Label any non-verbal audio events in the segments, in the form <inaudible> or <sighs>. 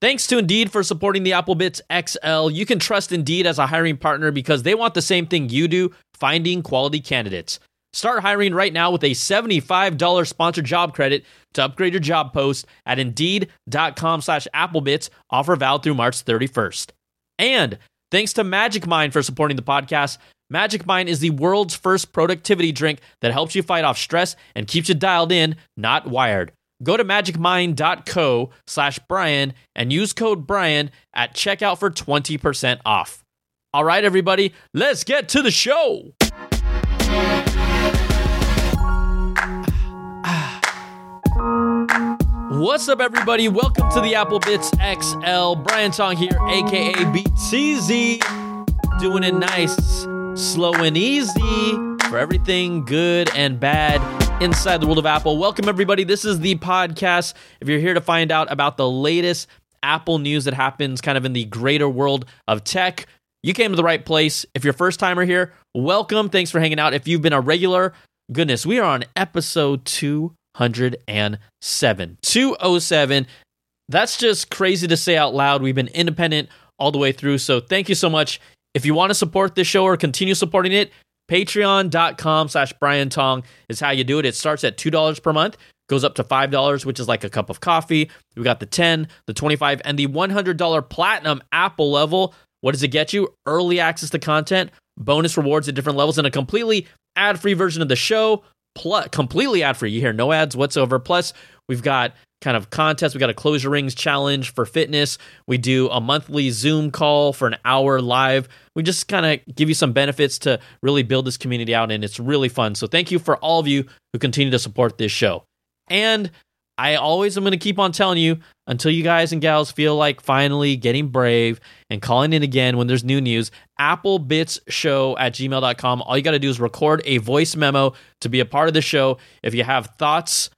Thanks to Indeed for supporting the AppleBits XL. You can trust Indeed as a hiring partner because they want the same thing you do, finding quality candidates. Start hiring right now with a $75 sponsored job credit to upgrade your job post at Indeed.com slash AppleBits. Offer valid through March 31st. And thanks to Magic Mind for supporting the podcast. Magic Mind is the world's first productivity drink that helps you fight off stress and keeps you dialed in, not wired. Go to magicmind.co slash Brian and use code Brian at checkout for 20% off. All right, everybody, let's get to the show. <sighs> What's up, everybody? Welcome to the Apple Bits XL. Brian Tong here, aka BTZ. Doing it nice, slow, and easy for everything good and bad inside the world of Apple. Welcome, everybody. This is the podcast. If you're here to find out about the latest Apple news that happens kind of in the greater world of tech, you came to the right place. If you're first timer here, welcome. Thanks for hanging out. If you've been a regular, goodness, we are on episode 207. 207. That's just crazy to say out loud. We've been independent all the way through. So thank you so much. If you want to support this show or continue supporting it, patreon.com slash Brian Tong is how you do it. It starts at $2 per month, goes up to $5, which is like a cup of coffee. We got the 10, the 25, and the $100 platinum Apple level. What does it get you? Early access to content, bonus rewards at different levels, and a completely ad-free version of the show. Plus, completely ad-free. You hear no ads whatsoever. Plus, we've got kind of contests. We got a close your rings challenge for fitness. We do a monthly Zoom call for an hour live. We just kind of give you some benefits to really build this community out, and it's really fun. So thank you for all of you who continue to support this show. And I always am going to keep on telling you until you guys and gals feel like finally getting brave and calling in again when there's new news. AppleBitsShow at gmail.com. All you got to do is record a voice memo to be a part of the show. If you have thoughts,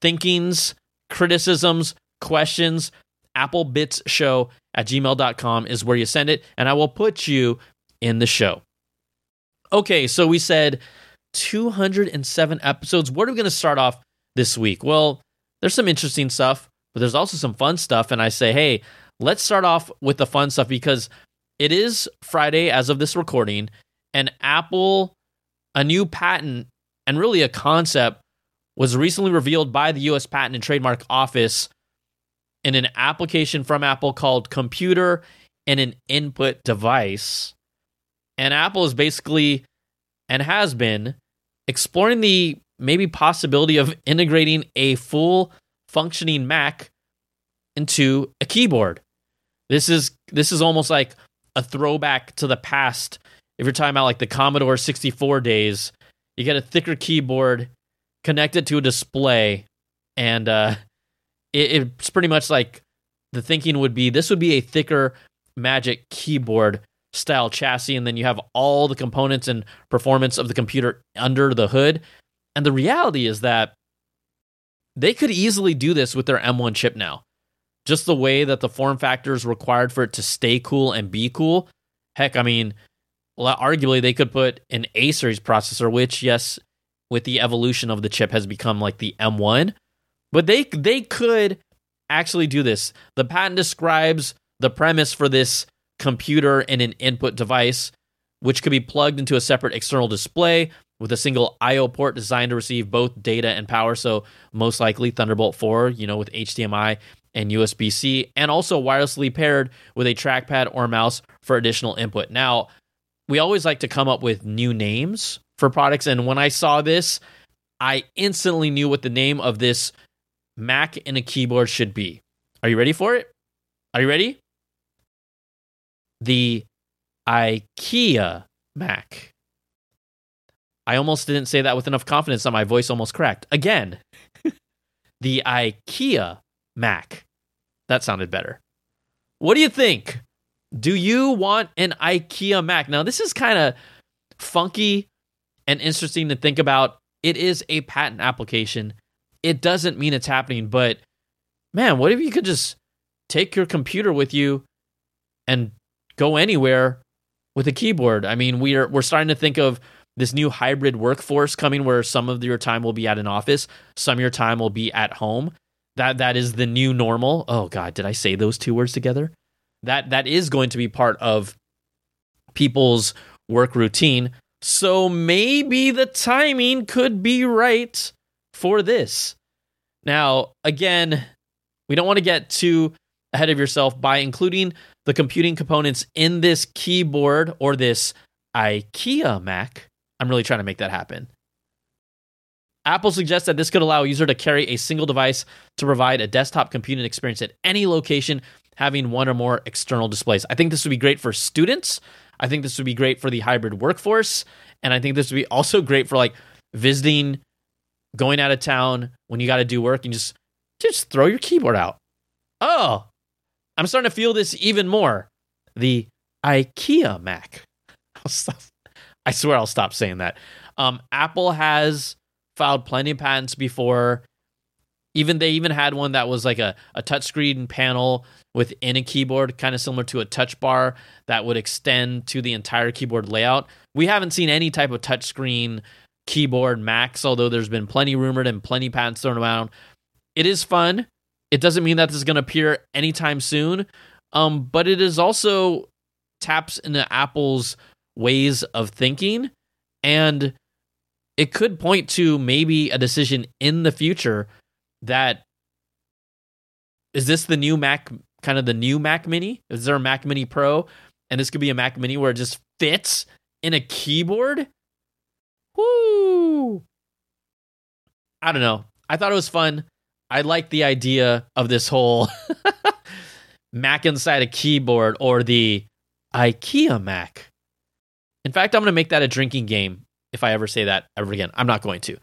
thinkings, criticisms, questions, applebitsshow at gmail.com is where you send it, and I will put you in the show. Okay, so we said 207 episodes. Where are we going to start off this week? Well, there's some interesting stuff, but there's also some fun stuff. And I say, hey, let's start off with the fun stuff because it is Friday as of this recording, and Apple, a new patent and really a concept was recently revealed by the US Patent and Trademark Office in an application from Apple called Computer and an Input Device. And Apple is basically and has been exploring the maybe possibility of integrating a full functioning Mac into a keyboard. This is this is almost like a throwback to the past. If you're talking about like the Commodore 64 days, you get a thicker keyboard connect it to a display, and uh, it, it's pretty much like the thinking would be this would be a thicker Magic keyboard style chassis, and then you have all the components and performance of the computer under the hood. And the reality is that they could easily do this with their M1 chip now. Just the way that the form factor is required for it to stay cool and be cool. Heck, I mean, arguably they could put an A series processor, which, yes, with the evolution of the chip has become like the M1. But they they could actually do this. The patent describes the premise for this computer and an input device which could be plugged into a separate external display with a single IO port designed to receive both data and power. So most likely Thunderbolt 4, you know, with HDMI and USB-C, and also wirelessly paired with a trackpad or mouse for additional input. Now, we always like to come up with new names for products. And when I saw this, I instantly knew what the name of this Mac and a keyboard should be. Are you ready for it? Are you ready? The IKEA Mac. I almost didn't say that with enough confidence that my voice almost cracked. Again, <laughs> the IKEA Mac. That sounded better. What do you think? Do you want an IKEA Mac? Now, this is kind of funky and interesting to think about. It is a patent application. It doesn't mean it's happening, but man, what if you could just take your computer with you and go anywhere with a keyboard? I mean, we're we're starting to think of this new hybrid workforce coming where some of your time will be at an office, some of your time will be at home. that that is the new normal. Oh god, did I say those two words together? That that is going to be part of people's work routine. So maybe the timing could be right for this. Now, again, we don't want to get too ahead of yourself by including the computing components in this keyboard or this IKEA Mac. I'm really trying to make that happen. Apple suggests that this could allow a user to carry a single device to provide a desktop computing experience at any location, having one or more external displays. I think this would be great for students. I think this would be great for the hybrid workforce. And I think this would be also great for like visiting, going out of town when you got to do work and just just throw your keyboard out. Oh, I'm starting to feel this even more. The IKEA Mac. <laughs> I swear I'll stop saying that. Um, Apple has filed plenty of patents before. Even they even had one that was like a, a touchscreen panel within a keyboard, kind of similar to a touch bar that would extend to the entire keyboard layout. We haven't seen any type of touchscreen keyboard Macs, although there's been plenty rumored and plenty patents thrown around. It is fun. It doesn't mean that this is going to appear anytime soon, um, but it is also taps into Apple's ways of thinking and it could point to maybe a decision in the future that is this the new Mac, kind of the new Mac Mini? Is there a Mac Mini Pro? And this could be a Mac Mini where it just fits in a keyboard? Woo! I don't know. I thought it was fun. I like the idea of this whole <laughs> Mac inside a keyboard or the IKEA Mac. In fact, I'm going to make that a drinking game if I ever say that ever again. I'm not going to.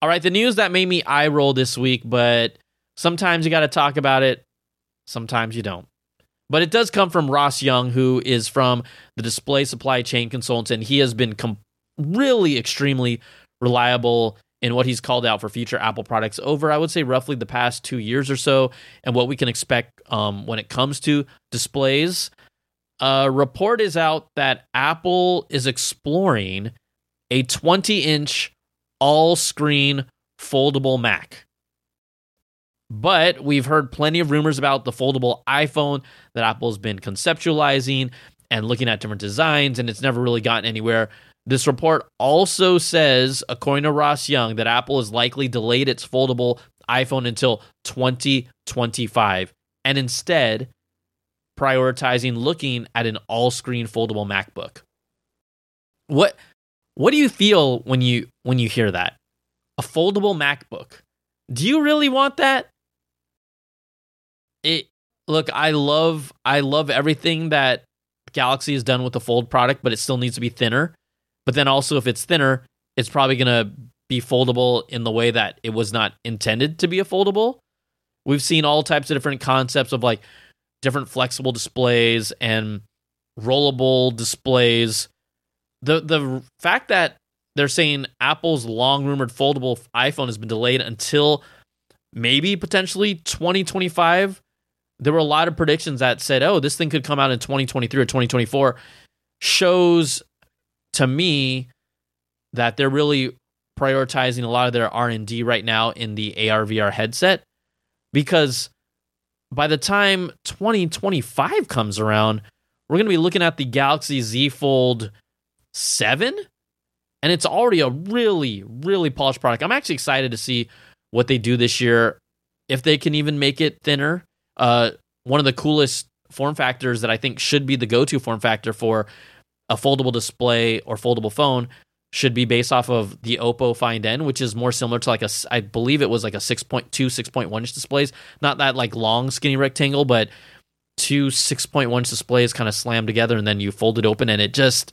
All right, the news that made me eye roll this week, but sometimes you got to talk about it, sometimes you don't. But it does come from Ross Young, who is from the Display Supply Chain Consultant. He has been com- really extremely reliable in what he's called out for future Apple products over, I would say, roughly the past two years or so, and what we can expect um, when it comes to displays. A report is out that Apple is exploring a 20 inch all screen foldable Mac. But we've heard plenty of rumors about the foldable iPhone that Apple's been conceptualizing and looking at different designs, and it's never really gotten anywhere. This report also says, according to Ross Young, that Apple has likely delayed its foldable iPhone until 2025 and instead prioritizing looking at an all screen foldable MacBook. What what do you feel when you when you hear that? A foldable MacBook. Do you really want that? It look, I love I love everything that Galaxy has done with the Fold product, but it still needs to be thinner. But then also if it's thinner, it's probably going to be foldable in the way that it was not intended to be a foldable. We've seen all types of different concepts of like different flexible displays and rollable displays the the fact that they're saying Apple's long rumored foldable iPhone has been delayed until maybe potentially 2025. There were a lot of predictions that said, "Oh, this thing could come out in 2023 or 2024." Shows to me that they're really prioritizing a lot of their R&D right now in the AR VR headset because by the time 2025 comes around, we're going to be looking at the Galaxy Z Fold seven, and it's already a really, really polished product. I'm actually excited to see what they do this year, if they can even make it thinner. Uh, one of the coolest form factors that I think should be the go-to form factor for a foldable display or foldable phone should be based off of the Oppo Find N, which is more similar to like a, I believe it was like a 6.2, 6.1 inch displays. Not that like long, skinny rectangle, but two 6.1 inch displays kind of slammed together and then you fold it open and it just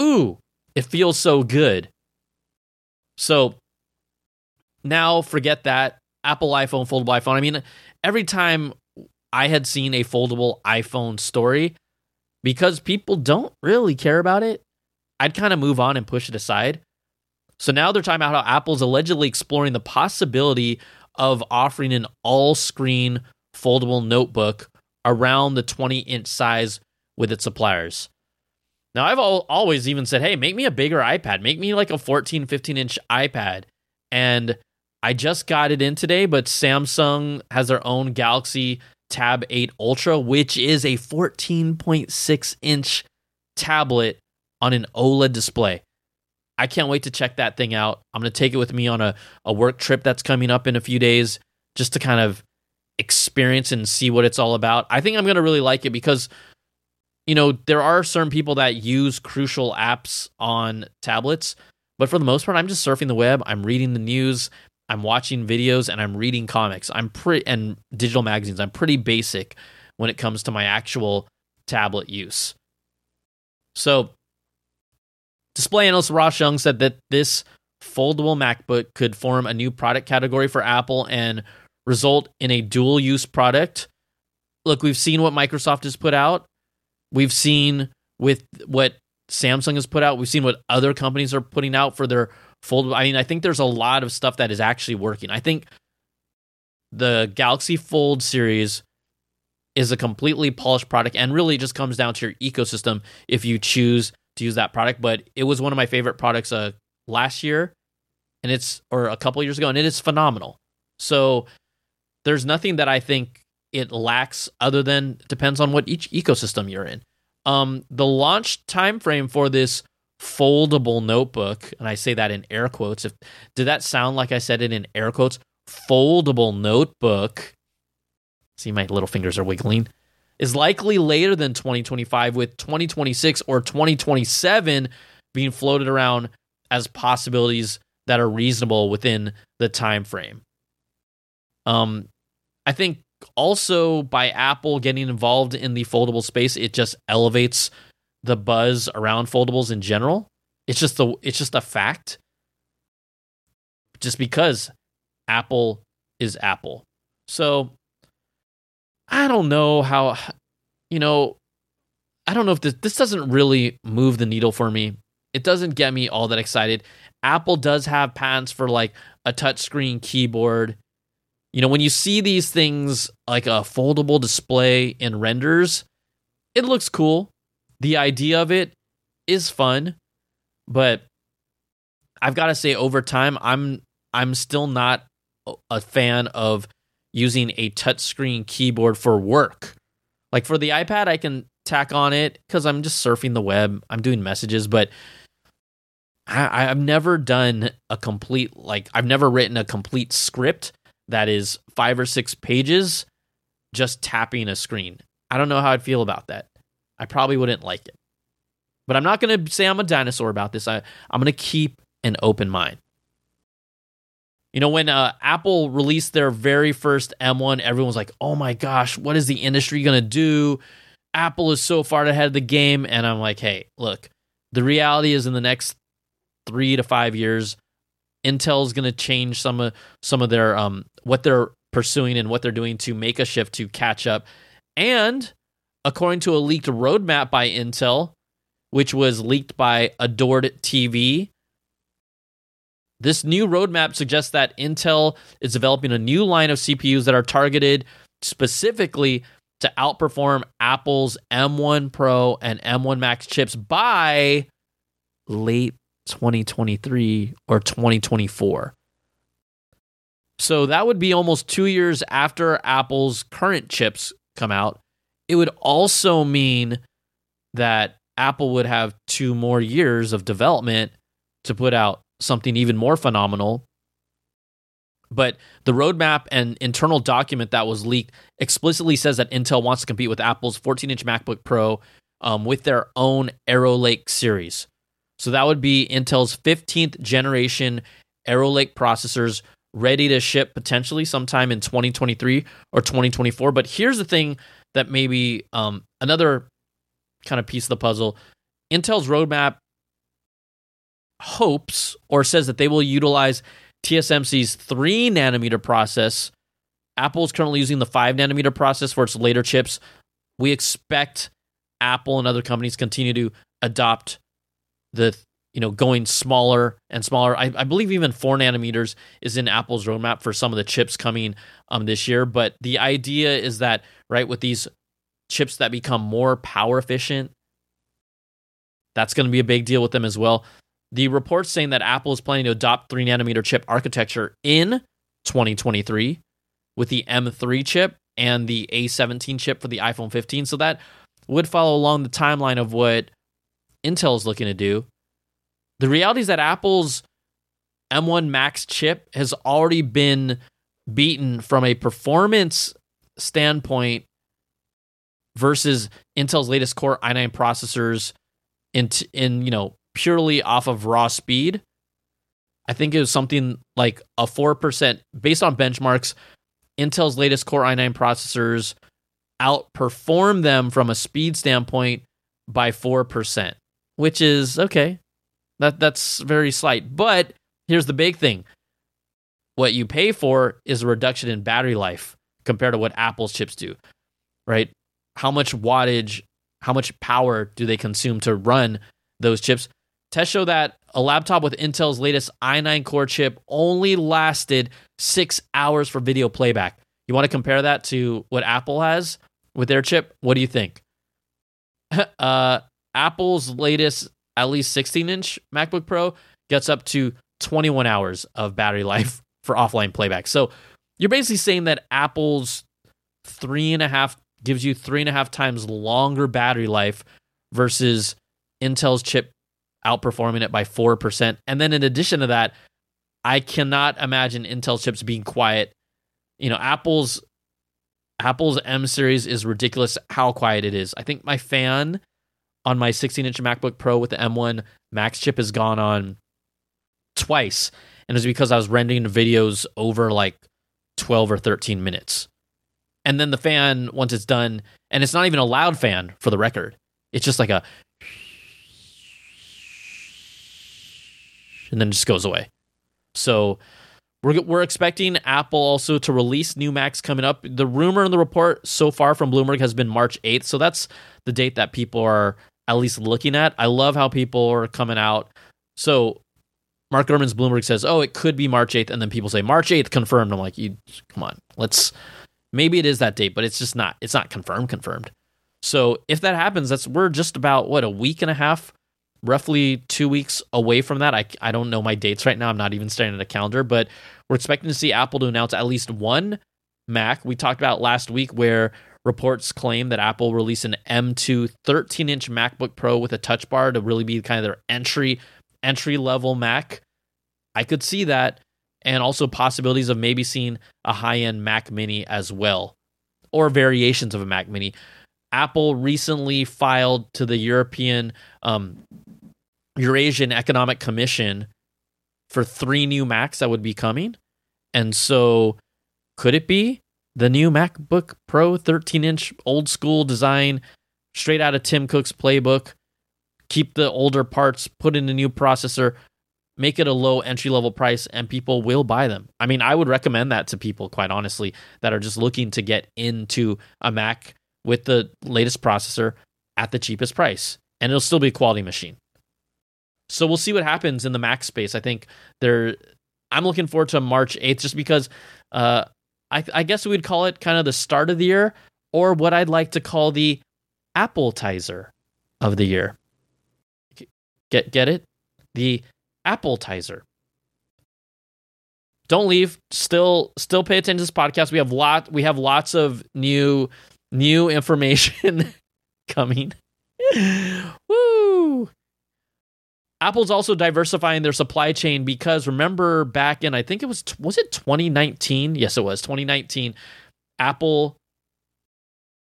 ooh, it feels so good. So now forget that. Apple iPhone, foldable iPhone. I mean, every time I had seen a foldable iPhone story, because people don't really care about it, I'd kind of move on and push it aside. So now they're talking about how Apple's allegedly exploring the possibility of offering an all screen foldable notebook around the 20 inch size with its suppliers. Now, I've always even said, hey, make me a bigger iPad. Make me like a 14, 15 inch iPad. And I just got it in today, but Samsung has their own Galaxy Tab 8 Ultra, which is a 14.6 inch tablet on an OLED display. I can't wait to check that thing out. I'm going to take it with me on a, a work trip that's coming up in a few days just to kind of experience and see what it's all about. I think I'm going to really like it because, you know, there are certain people that use crucial apps on tablets, but for the most part, I'm just surfing the web. I'm reading the news. I'm watching videos and I'm reading comics. I'm pretty and digital magazines. I'm pretty basic when it comes to my actual tablet use. So, display analyst Ross Young said that this foldable MacBook could form a new product category for Apple and result in a dual use product. Look, we've seen what Microsoft has put out. We've seen with what Samsung has put out. We've seen what other companies are putting out for their foldable. I mean, I think there's a lot of stuff that is actually working. I think the Galaxy Fold series is a completely polished product and really just comes down to your ecosystem if you choose to use that product. But it was one of my favorite products uh, last year and it's or a couple years ago and it is phenomenal. So there's nothing that I think it lacks other than depends on what each ecosystem you're in. Um, the launch time frame for this foldable notebook, and I say that in air quotes. If did that sound like I said it in air quotes? Foldable notebook. See, my little fingers are wiggling. Is likely later than 2025, with 2026 or 2027 being floated around as possibilities that are reasonable within the time frame. Um, I think also by Apple getting involved in the foldable space, it just elevates the buzz around foldables in general. It's just the it's just a fact. Just because Apple is Apple. So I don't know how you know I don't know if this this doesn't really move the needle for me. It doesn't get me all that excited. Apple does have patents for like a touchscreen keyboard. You know, when you see these things like a foldable display in renders, it looks cool the idea of it is fun, but I've got to say over time I'm I'm still not a fan of using a touchscreen keyboard for work. Like for the iPad I can tack on it cuz I'm just surfing the web, I'm doing messages, but I, I've never done a complete like I've never written a complete script that is 5 or 6 pages just tapping a screen. I don't know how I'd feel about that. I probably wouldn't like it. But I'm not going to say I'm a dinosaur about this. I, I'm going to keep an open mind. You know, when uh, Apple released their very first M1, everyone was like, oh my gosh, what is the industry going to do? Apple is so far ahead of the game. And I'm like, hey, look, the reality is in the next three to five years, Intel is going to change some of some of their um what they're pursuing and what they're doing to make a shift to catch up. And according to a leaked roadmap by Intel, which was leaked by Adored TV. This new roadmap suggests that Intel is developing a new line of CPUs that are targeted specifically to outperform Apple's M1 Pro and M1 Max chips by late 2023 or 2024. So that would be almost two years after Apple's current chips come out. It would also mean that Apple would have two more years of development to put out something even more phenomenal. But the roadmap and internal document that was leaked explicitly says that Intel wants to compete with Apple's 14 inch MacBook Pro um, with their own Arrow Lake series. So that would be Intel's 15th generation Arrow Lake processors ready to ship potentially sometime in 2023 or 2024. But here's the thing that maybe um, another kind of piece of the puzzle. Intel's roadmap hopes or says that they will utilize TSMC's 3 nanometer process. Apple is currently using the 5 nanometer process for its later chips. We expect Apple and other companies continue to adopt the you know going smaller and smaller. I, I, believe even four nanometers is in Apple's roadmap for some of the chips coming um this year. But the idea is that right with these chips that become more power efficient, that's going to be a big deal with them as well. The reports saying that Apple is planning to adopt 3 nanometer chip architecture in 2023 with the M3 chip and the A17 chip for the iPhone 15. So that would follow along the timeline of what Intel is looking to do. The reality is that Apple's M1 Max chip has already been beaten from a performance standpoint versus Intel's latest Core i9 processors in in you know purely off of raw speed. I think it was something like a 4% based on benchmarks. Intel's latest Core i9 processors outperform them from a speed standpoint by 4%, which is okay. That that's very slight. But here's the big thing. What you pay for is a reduction in battery life compared to what Apple's chips do. Right? How much wattage, how much power do they consume to run those chips? Tests show that a laptop with Intel's latest i9 core chip only lasted 6 hours for video playback. You want to compare that to what Apple has with their chip? What do you think? <laughs> uh, Apple's latest, at least 16 inch MacBook Pro, gets up to 21 hours of battery life <laughs> for offline playback. So you're basically saying that Apple's three and a half gives you three and a half times longer battery life versus Intel's chip outperforming it by 4%. And then in addition to that, I cannot imagine Intel chips being quiet you know, Apple's Apple's M series is ridiculous how quiet it is. I think my fan on my 16 inch MacBook Pro with the M1 Max chip has gone on twice. And it's because I was rendering videos over like 12 or 13 minutes. And then the fan, once it's done, and it's not even a loud fan for the record, it's just like a, and then just goes away. So we're, we're expecting Apple also to release new Macs coming up. The rumor in the report so far from Bloomberg has been March 8th. So that's the date that people are at least looking at. I love how people are coming out. So Mark Gurman's Bloomberg says, oh, it could be March 8th. And then people say March 8th confirmed. I'm like, you come on, let's maybe it is that date, but it's just not, it's not confirmed, confirmed. So if that happens, that's we're just about what a week and a half roughly two weeks away from that. I, I don't know my dates right now. I'm not even staring at a calendar, but we're expecting to see Apple to announce at least one Mac. We talked about last week where reports claim that Apple release an M2 13 inch MacBook Pro with a touch bar to really be kind of their entry entry level Mac. I could see that, and also possibilities of maybe seeing a high end Mac Mini as well, or variations of a Mac Mini. Apple recently filed to the European um, Eurasian Economic Commission for three new Macs that would be coming. And so, could it be the new MacBook Pro 13 inch old school design, straight out of Tim Cook's playbook? Keep the older parts, put in a new processor, make it a low entry level price, and people will buy them. I mean, I would recommend that to people, quite honestly, that are just looking to get into a Mac with the latest processor at the cheapest price. And it'll still be a quality machine. So we'll see what happens in the Mac space. I think there. I'm looking forward to March 8th just because uh, I, I guess we would call it kind of the start of the year, or what I'd like to call the appetizer of the year. Get get it? The appetizer. Don't leave. Still still pay attention to this podcast. We have lot we have lots of new new <laughs> information coming. <laughs> Woo! Apple's also diversifying their supply chain because remember back in I think it was was it 2019? Yes, it was 2019. Apple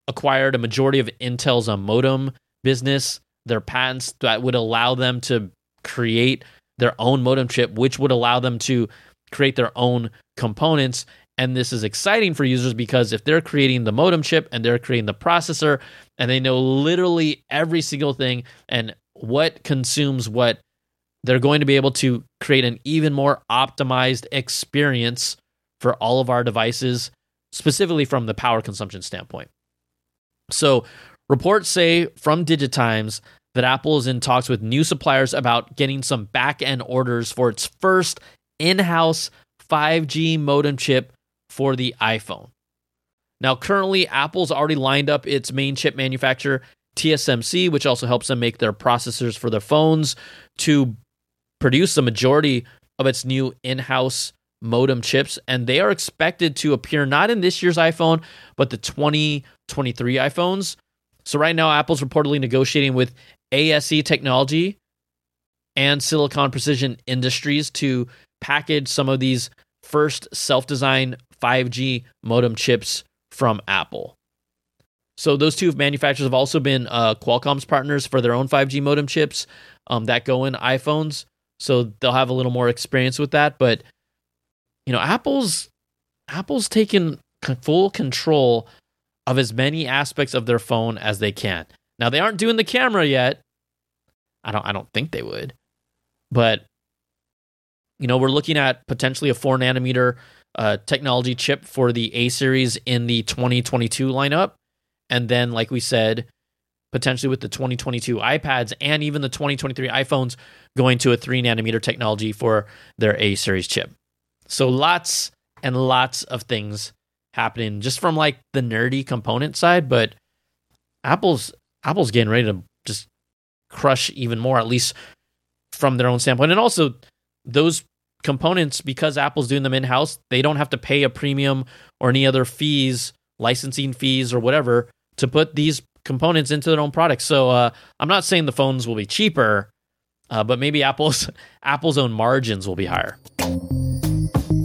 acquired a majority of Intel's uh, modem business, their patents that would allow them to create their own modem chip, which would allow them to create their own components. And this is exciting for users because if they're creating the modem chip and they're creating the processor and they know literally every single thing and what consumes what, they're going to be able to create an even more optimized experience for all of our devices, specifically from the power consumption standpoint. So, reports say from Digitimes that Apple is in talks with new suppliers about getting some back end orders for its first in house 5G modem chip for the iPhone. Now, currently, Apple's already lined up its main chip manufacturer TSMC, which also helps them make their processors for their phones, to produce the majority of its new in-house modem chips, and they are expected to appear not in this year's iPhone, but the 2023 iPhones. So right now, Apple's reportedly negotiating with ASE Technology and Silicon Precision Industries to package some of these first self-designed 5G modem chips from Apple. So those two manufacturers have also been uh, Qualcomm's partners for their own 5G modem chips um, that go in iPhones. So they'll have a little more experience with that. But you know, Apple's Apple's taken full control of as many aspects of their phone as they can. Now they aren't doing the camera yet. I don't I don't think they would. But you know, we're looking at potentially a 4 nanometer uh, technology chip for the A series in the 2022 lineup. And then, like we said, potentially with the 2022 iPads and even the 2023 iPhones going to a 3 nanometer technology for their A series chip. So lots and lots of things happening just from like the nerdy component side, but Apple's Apple's getting ready to just crush even more, at least from their own standpoint. And also those components, because Apple's doing them in house, they don't have to pay a premium or any other fees, licensing fees or whatever, to put these components into their own products. So uh, I'm not saying the phones will be cheaper, uh, but maybe Apple's <laughs> Apple's own margins will be higher.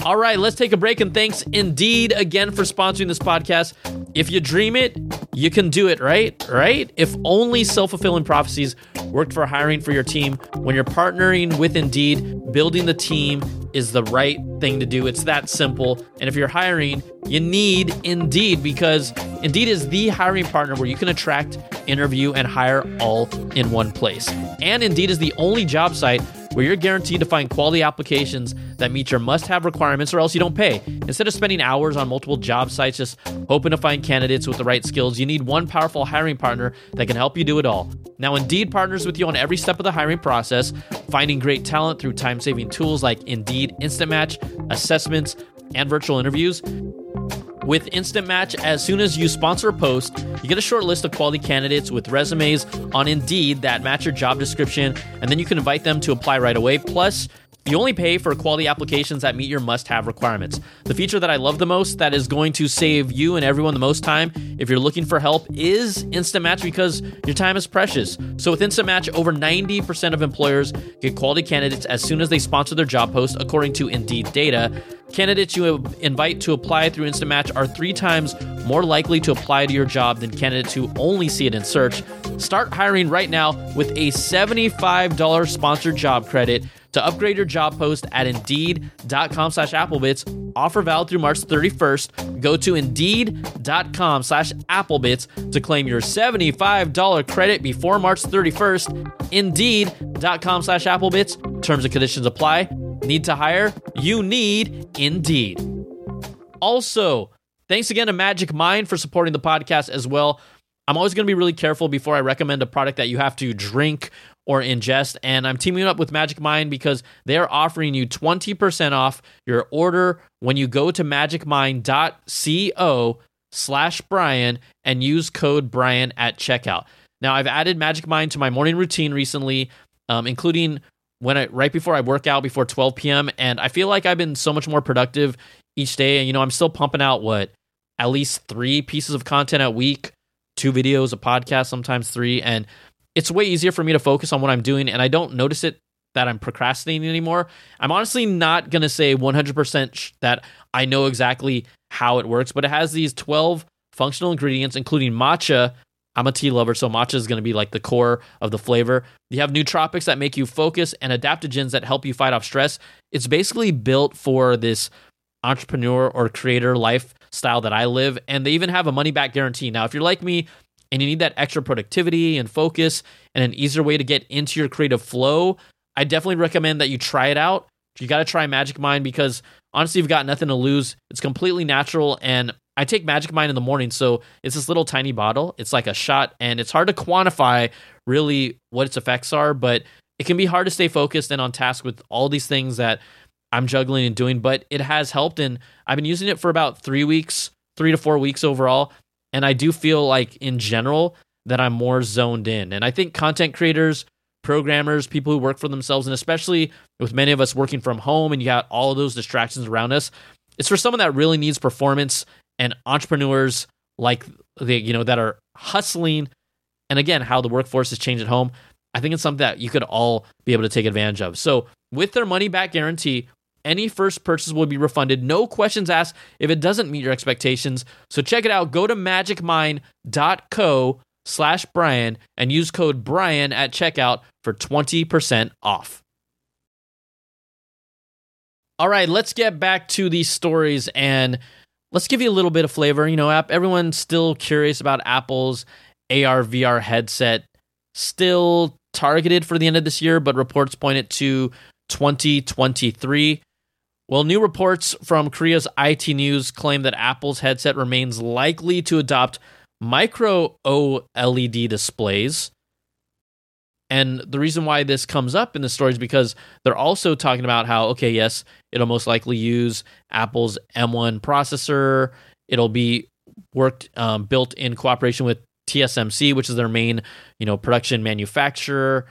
All right, let's take a break and thanks Indeed again for sponsoring this podcast. If you dream it, you can do it, right? Right? If only self fulfilling prophecies worked for hiring for your team, when you're partnering with Indeed, building the team is the right thing to do. It's that simple. And if you're hiring, you need Indeed because Indeed is the hiring partner where you can attract, interview, and hire all in one place. And Indeed is the only job site where you're guaranteed to find quality applications that meet your must have requirements or else you don't pay. Instead of spending hours on multiple job sites just hoping to find candidates with the right skills, you need one powerful hiring partner that can help you do it all. Now, Indeed partners with you on every step of the hiring process, finding great talent through time saving tools like Indeed Instant Match, assessments, and virtual interviews. With Instant Match, as soon as you sponsor a post, you get a short list of quality candidates with resumes on Indeed that match your job description, and then you can invite them to apply right away. Plus, you only pay for quality applications that meet your must have requirements. The feature that I love the most that is going to save you and everyone the most time if you're looking for help is Instant Match because your time is precious. So with Instant Match, over 90% of employers get quality candidates as soon as they sponsor their job post, according to Indeed data. Candidates you invite to apply through Instant Match are three times more likely to apply to your job than candidates who only see it in search. Start hiring right now with a $75 sponsored job credit to upgrade your job post at indeed.com slash applebits. Offer valid through March 31st. Go to indeed.com slash applebits to claim your $75 credit before March 31st. Indeed.com slash applebits. Terms and conditions apply. Need to hire? You need Indeed. Also, thanks again to Magic Mind for supporting the podcast as well. I'm always going to be really careful before I recommend a product that you have to drink or ingest. And I'm teaming up with Magic Mind because they're offering you 20% off your order when you go to magicmind.co slash Brian and use code Brian at checkout. Now, I've added Magic Mind to my morning routine recently, um, including when I right before I work out before 12 p.m. And I feel like I've been so much more productive each day. And you know, I'm still pumping out what at least three pieces of content a week, two videos, a podcast, sometimes three, and it's way easier for me to focus on what I'm doing and I don't notice it that I'm procrastinating anymore. I'm honestly not going to say 100% that I know exactly how it works, but it has these 12 functional ingredients, including matcha. I'm a tea lover, so matcha is going to be like the core of the flavor. You have nootropics that make you focus and adaptogens that help you fight off stress. It's basically built for this entrepreneur or creator lifestyle that I live, and they even have a money back guarantee. Now, if you're like me, and you need that extra productivity and focus and an easier way to get into your creative flow, I definitely recommend that you try it out. You got to try Magic Mind because honestly, you've got nothing to lose. It's completely natural. And I take Magic Mind in the morning. So it's this little tiny bottle. It's like a shot, and it's hard to quantify really what its effects are, but it can be hard to stay focused and on task with all these things that I'm juggling and doing. But it has helped. And I've been using it for about three weeks, three to four weeks overall. And I do feel like in general that I'm more zoned in. And I think content creators, programmers, people who work for themselves, and especially with many of us working from home and you got all of those distractions around us, it's for someone that really needs performance and entrepreneurs like the you know that are hustling and again how the workforce has changed at home i think it's something that you could all be able to take advantage of so with their money back guarantee any first purchase will be refunded. No questions asked if it doesn't meet your expectations. So check it out. Go to magicmind.co slash brian and use code brian at checkout for 20% off. All right let's get back to these stories and let's give you a little bit of flavor. You know, everyone's still curious about Apple's AR VR headset, still targeted for the end of this year, but reports point it to 2023. Well, new reports from Korea's IT News claim that Apple's headset remains likely to adopt micro OLED displays. And the reason why this comes up in the story is because they're also talking about how, okay, yes, it'll most likely use Apple's M1 processor. It'll be worked um, built in cooperation with TSMC, which is their main, you know, production manufacturer.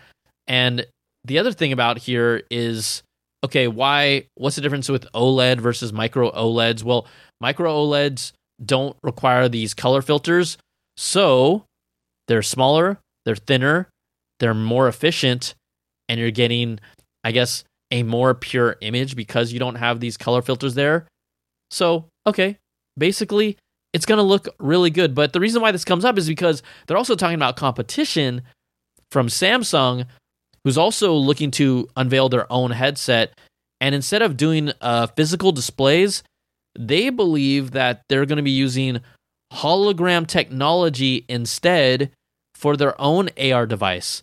And the other thing about here is, okay, why? What's the difference with OLED versus micro OLEDs? Well, micro OLEDs don't require these color filters, so they're smaller, they're thinner, they're more efficient and you're getting i guess a more pure image because you don't have these color filters there so okay basically it's going to look really good but the reason why this comes up is because they're also talking about competition from samsung who's also looking to unveil their own headset and instead of doing uh, physical displays they believe that they're going to be using hologram technology instead for their own AR device.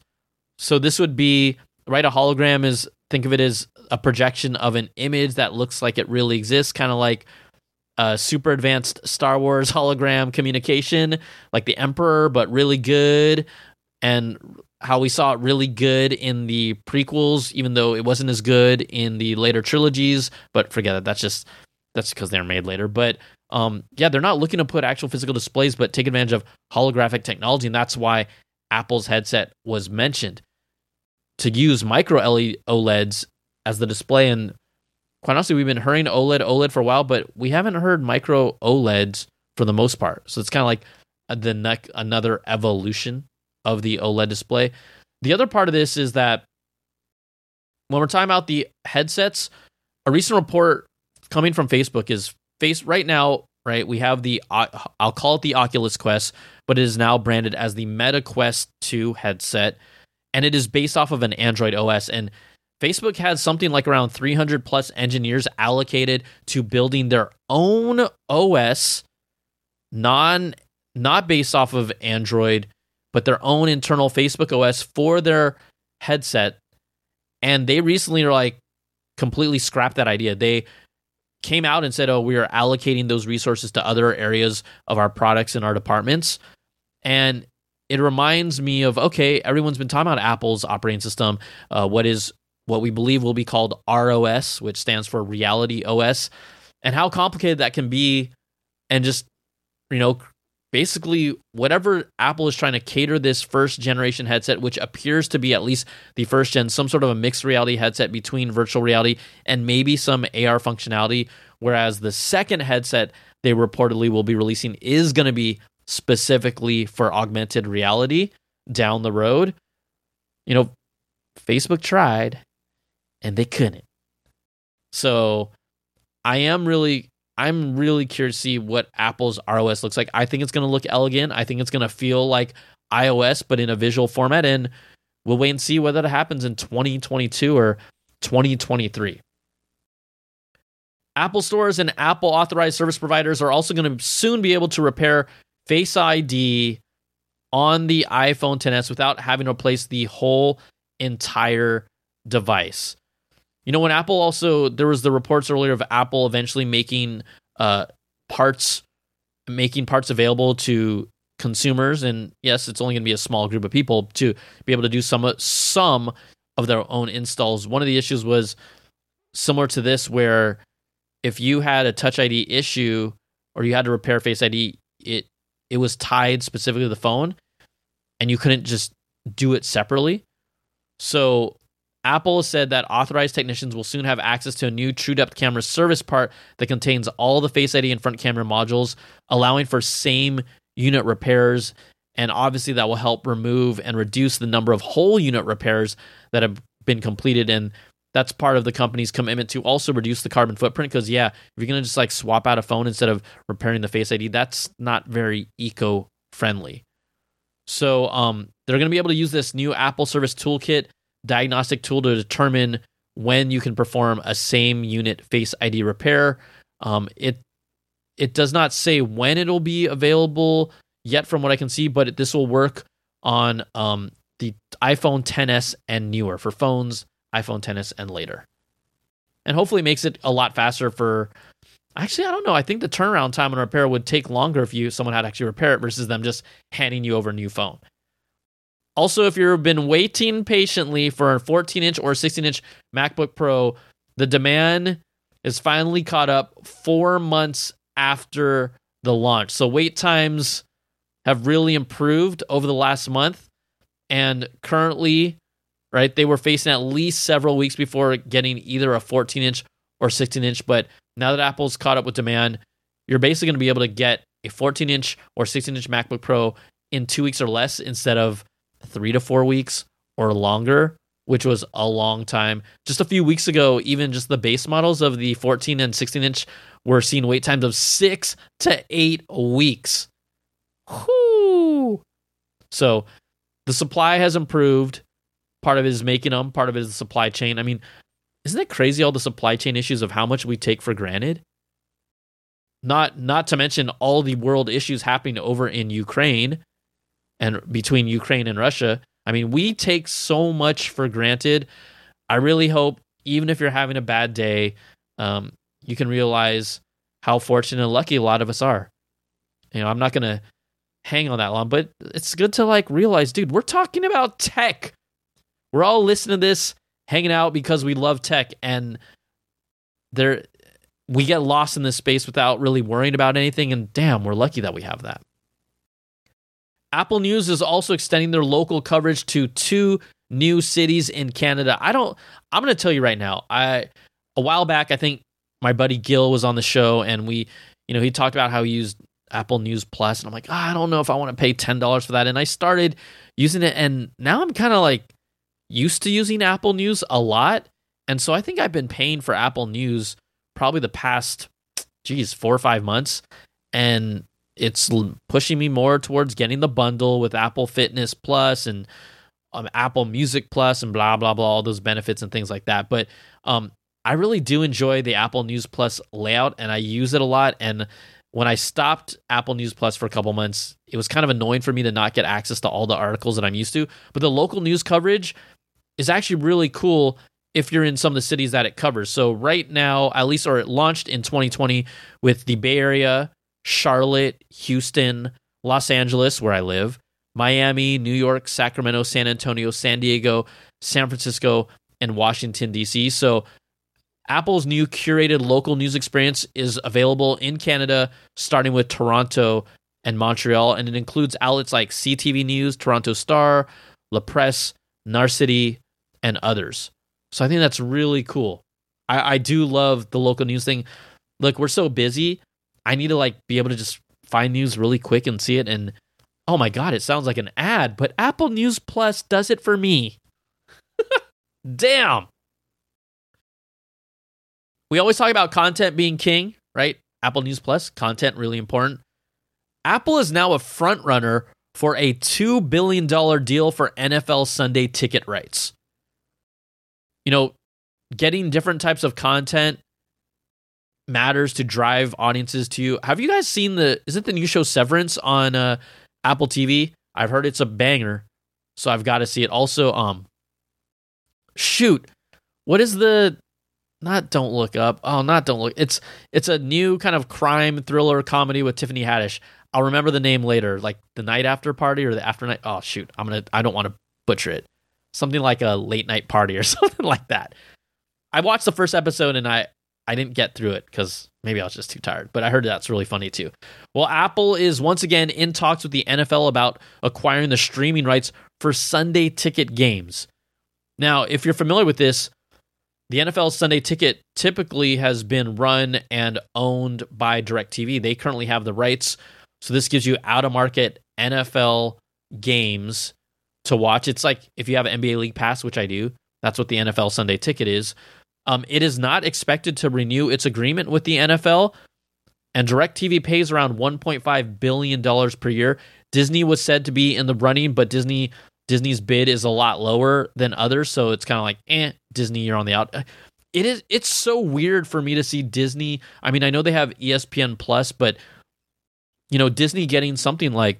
So this would be right. A hologram is think of it as a projection of an image that looks like it really exists, kind of like a super advanced Star Wars <laughs> hologram communication, like the Emperor, but really good. And how we saw it really good in the prequels, even though it wasn't as good in the later trilogies. But forget it. That's just that's because they're made later. But um, yeah, they're not looking to put actual physical displays, but take advantage of holographic technology, and that's why Apple's headset was mentioned to use micro OLEDs as the display. And quite honestly, we've been hearing OLED, OLED for a while, but we haven't heard micro OLEDs for the most part. So it's kind of like the neck, another evolution of the OLED display. The other part of this is that when we're talking about the headsets, a recent report coming from Facebook is face right now, right? We have the uh, I'll call it the Oculus Quest, but it is now branded as the Meta Quest 2 headset and it is based off of an Android OS and Facebook has something like around 300 plus engineers allocated to building their own OS non not based off of Android but their own internal Facebook OS for their headset and they recently are like completely scrapped that idea. They came out and said, "Oh, we are allocating those resources to other areas of our products and our departments." And it reminds me of okay, everyone's been talking about Apple's operating system, uh, what is what we believe will be called ROS, which stands for Reality OS, and how complicated that can be, and just you know basically whatever Apple is trying to cater this first generation headset, which appears to be at least the first gen, some sort of a mixed reality headset between virtual reality and maybe some AR functionality. Whereas the second headset they reportedly will be releasing is going to be specifically for augmented reality down the road. You know, Facebook tried and they couldn't. So I am really I'm really curious to see what Apple's ROS looks like. I think it's going to look elegant. I think it's going to feel like iOS, but in a visual format. And we'll wait and see whether that happens in 2022 or 2023. Apple stores and Apple authorized service providers are also going to soon be able to repair Face ID on the iPhone 10s without having to replace the whole entire device. You know, when Apple also there was the reports earlier of Apple eventually making uh, parts making parts available to consumers, and yes, it's only going to be a small group of people to be able to do some some of their own installs. One of the issues was similar to this, where if you had a Touch ID issue or you had to repair Face ID, it it was tied specifically to the phone, and you couldn't just do it separately. So Apple said that authorized technicians will soon have access to a new True Depth camera service part that contains all the Face ID and front camera modules, allowing for same unit repairs. And obviously, that will help remove and reduce the number of whole unit repairs that have been completed. And that's part of the company's commitment to also reduce the carbon footprint. Because, yeah, if you're going to just like swap out a phone instead of repairing the Face ID, that's not very eco friendly. So, um, they're going to be able to use this new Apple Service Toolkit diagnostic tool to determine when you can perform a same unit Face ID repair. Um, it it does not say when it'll be available yet, from what I can see, but this will work on um, the iPhone 10s and newer for phones, iPhone 10s and later, and hopefully makes it a lot faster for. Actually, I don't know. I think the turnaround time on repair would take longer if you someone had to actually repair it versus them just handing you over a new phone. Also, if you've been waiting patiently for a 14 inch or 16 inch MacBook Pro, the demand is finally caught up four months after the launch. So wait times have really improved over the last month. And currently, right, they were facing at least several weeks before getting either a 14 inch or 16 inch. But now that Apple's caught up with demand, you're basically going to be able to get a 14 inch or 16 inch MacBook Pro in two weeks or less instead of three to four weeks or longer, which was a long time. Just a few weeks ago, even just the base models of the 14 and 16 inch were seeing wait times of six to eight weeks. Whoo! So the supply has improved. Part of it is making them, part of it is the supply chain. I mean, isn't it crazy all the supply chain issues of how much we take for granted? Not not to mention all the world issues happening over in Ukraine and between Ukraine and Russia. I mean, we take so much for granted. I really hope, even if you're having a bad day, um, you can realize how fortunate and lucky a lot of us are. You know, I'm not gonna hang on that long, but it's good to like realize, dude, we're talking about tech. We're all listening to this, hanging out because we love tech, and there we get lost in this space without really worrying about anything. And damn, we're lucky that we have that. Apple News is also extending their local coverage to two new cities in Canada. I don't I'm going to tell you right now. I a while back I think my buddy Gil was on the show and we you know he talked about how he used Apple News Plus and I'm like, oh, I don't know if I want to pay $10 for that and I started using it and now I'm kind of like used to using Apple News a lot. And so I think I've been paying for Apple News probably the past geez, 4 or 5 months and it's pushing me more towards getting the bundle with Apple Fitness Plus and um, Apple Music Plus and blah blah blah, all those benefits and things like that. But um, I really do enjoy the Apple News Plus layout, and I use it a lot. And when I stopped Apple News Plus for a couple months, it was kind of annoying for me to not get access to all the articles that I'm used to. But the local news coverage is actually really cool if you're in some of the cities that it covers. So right now, at least, or it launched in 2020 with the Bay Area, Charlotte, Houston, Los Angeles, where I live, Miami, New York, Sacramento, San Antonio, San Diego, San Francisco, and Washington, D.C. So Apple's new curated local news experience is available in Canada, starting with Toronto and Montreal, and it includes outlets like CTV News, Toronto Star, La Presse, Narcity, and others. So I think that's really cool. I, I do love the local news thing. Look, we're so busy. I need to like be able to just find news really quick and see it and oh my god, it sounds like an ad, but Apple News Plus does it for me. <laughs> Damn. We always talk about content being king, right? Apple News Plus, content really important. Apple is now a front runner for a $2 billion deal for NFL Sunday ticket rights. You know, getting different types of content matters to drive audiences to you. Have you guys seen the is it the new show Severance on uh, Apple TV? I've heard it's a banger, so I've got to see it. Also, um, shoot, what is the not Don't Look Up? Oh, not Don't Look. It's it's a new kind of crime thriller comedy with Tiffany Haddish. I'll remember the name later, like the night after party or the after night. Oh shoot, I'm gonna. I don't want to butcher it. Something like a late night party or <laughs> something like that. I watched the first episode and I I didn't get through it because maybe I was just too tired, but I heard that's really funny too. Well, Apple is once again in talks with the NFL about acquiring the streaming rights for Sunday ticket games. Now, if you're familiar with this, the NFL Sunday Ticket typically has been run and owned by DirecTV. They currently have the rights. So this gives you out of market NFL games to watch. It's like if you have an NBA League Pass, which I do, that's what the NFL Sunday Ticket is. Um, it is not expected to renew its agreement with the NFL, and DirecTV pays around 1.5 billion dollars per year. Disney was said to be in the running, but Disney Disney's bid is a lot lower than others, so it's kind of like, eh, Disney, you're on the out. It is. It's so weird for me to see Disney. I mean, I know they have ESPN Plus, but you know, Disney getting something like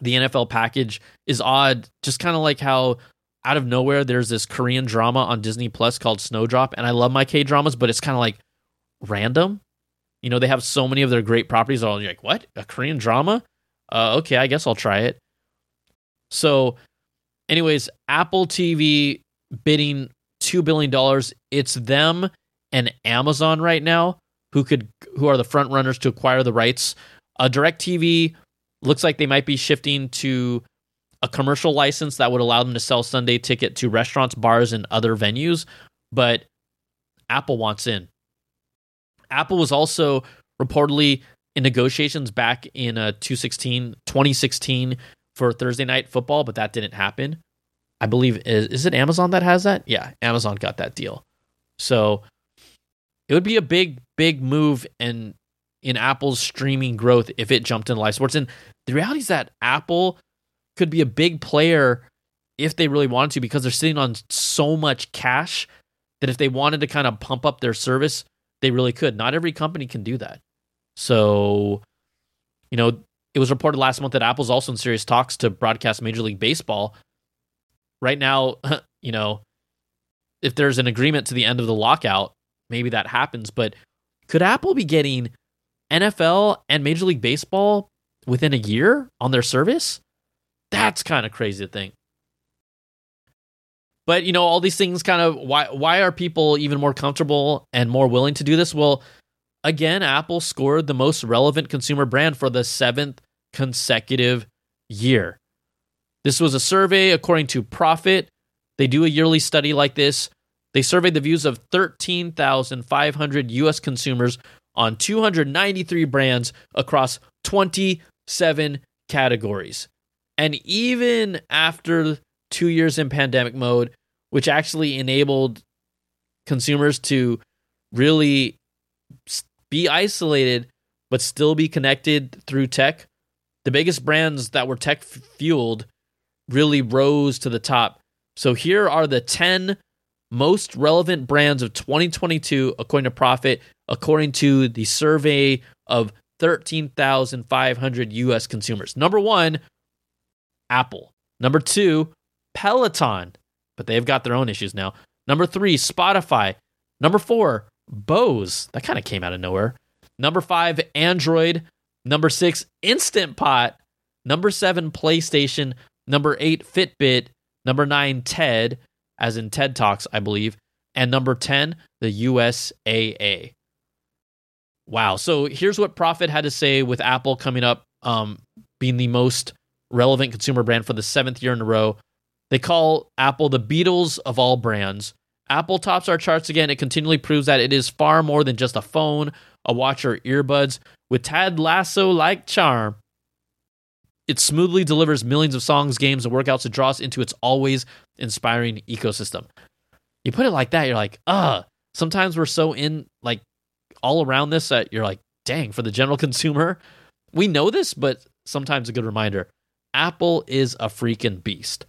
the NFL package is odd. Just kind of like how out of nowhere there's this Korean drama on Disney Plus called Snowdrop, and I love my K dramas, but it's kind of like random. You know, they have so many of their great properties. All you're like, what? A Korean drama? Uh, okay, I guess I'll try it. So, anyways, Apple TV bidding two billion dollars. It's them and Amazon right now who could who are the front runners to acquire the rights. Uh, DirecTV looks like they might be shifting to a commercial license that would allow them to sell Sunday ticket to restaurants, bars, and other venues. But Apple wants in. Apple was also reportedly in negotiations back in uh, 2016, 2016 for Thursday night football, but that didn't happen. I believe is is it Amazon that has that? Yeah, Amazon got that deal. So it would be a big, big move in in Apple's streaming growth if it jumped in live sports. And the reality is that Apple could be a big player if they really wanted to because they're sitting on so much cash that if they wanted to kind of pump up their service, they really could. Not every company can do that. So, you know, it was reported last month that Apple's also in serious talks to broadcast Major League Baseball. Right now, <laughs> you know, if there's an agreement to the end of the lockout, maybe that happens. But could Apple be getting NFL and Major League Baseball within a year on their service? That's kind of crazy to think. But you know, all these things kind of why why are people even more comfortable and more willing to do this? Well, again, Apple scored the most relevant consumer brand for the seventh consecutive year. This was a survey according to Prophet. They do a yearly study like this. They surveyed the views of 13,500 US consumers on 293 brands across 27 categories. And even after two years in pandemic mode, which actually enabled consumers to really be isolated but still be connected through tech, the biggest brands that were tech fueled really rose to the top. So here are the 10 most relevant brands of 2022 according to Prophet according to the survey of 13,500 US consumers. Number 1, Apple. Number 2, Peloton, but they've got their own issues now. Number 3, Spotify. Number 4, Bose. That kind of came out of nowhere. Number 5, Android. Number 6, Instant Pot. Number 7, PlayStation. Number 8, Fitbit. Number 9, TED as in TED Talks, I believe. And number 10, the USAA. Wow. So here's what Prophet had to say with Apple coming up, um, being the most relevant consumer brand for the seventh year in a row. They call Apple the Beatles of all brands. Apple tops our charts again. It continually proves that it is far more than just a phone, a watch, or earbuds. With Ted Lasso like charm, it smoothly delivers millions of songs, games, and workouts. It draws into its always inspiring ecosystem. You put it like that, you're like, uh, sometimes we're so in like all around this that you're like, dang, for the general <laughs> consumer, we know this, but sometimes a good reminder. Apple is a freaking beast.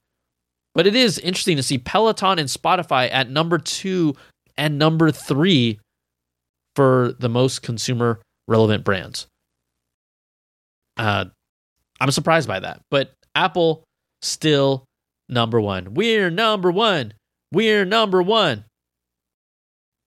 But it is interesting to see Peloton and Spotify at number two and number three for the most consumer relevant brands. Uh, I'm surprised by that. But Apple still number one. We're number one. We're number one.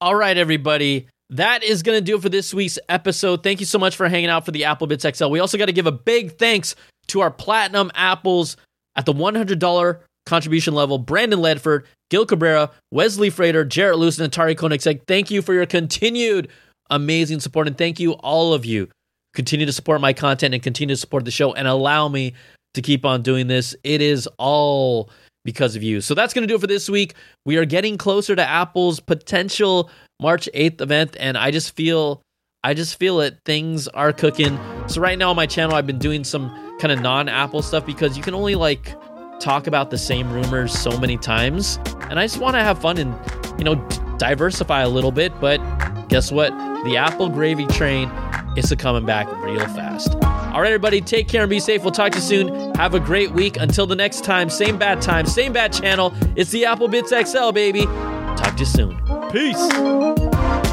All right, everybody. That is going to do it for this week's episode. Thank you so much for hanging out for the Apple Bits XL. We also got to give a big thanks to our platinum apples at the $100 contribution level Brandon Ledford, Gil Cabrera, Wesley Frater, Jarrett Lewis, and Atari Koenigsegg. Thank you for your continued amazing support. And thank you, all of you. Continue to support my content and continue to support the show and allow me to keep on doing this. It is all because of you. So that's going to do it for this week. We are getting closer to Apple's potential March 8th event and I just feel I just feel it things are cooking. So right now on my channel I've been doing some kind of non-Apple stuff because you can only like talk about the same rumors so many times and I just want to have fun and you know diversify a little bit, but guess what? The Apple gravy train is coming back real fast. All right, everybody, take care and be safe. We'll talk to you soon. Have a great week. Until the next time, same bad time, same bad channel. It's the Apple Bits XL, baby. Talk to you soon. Peace.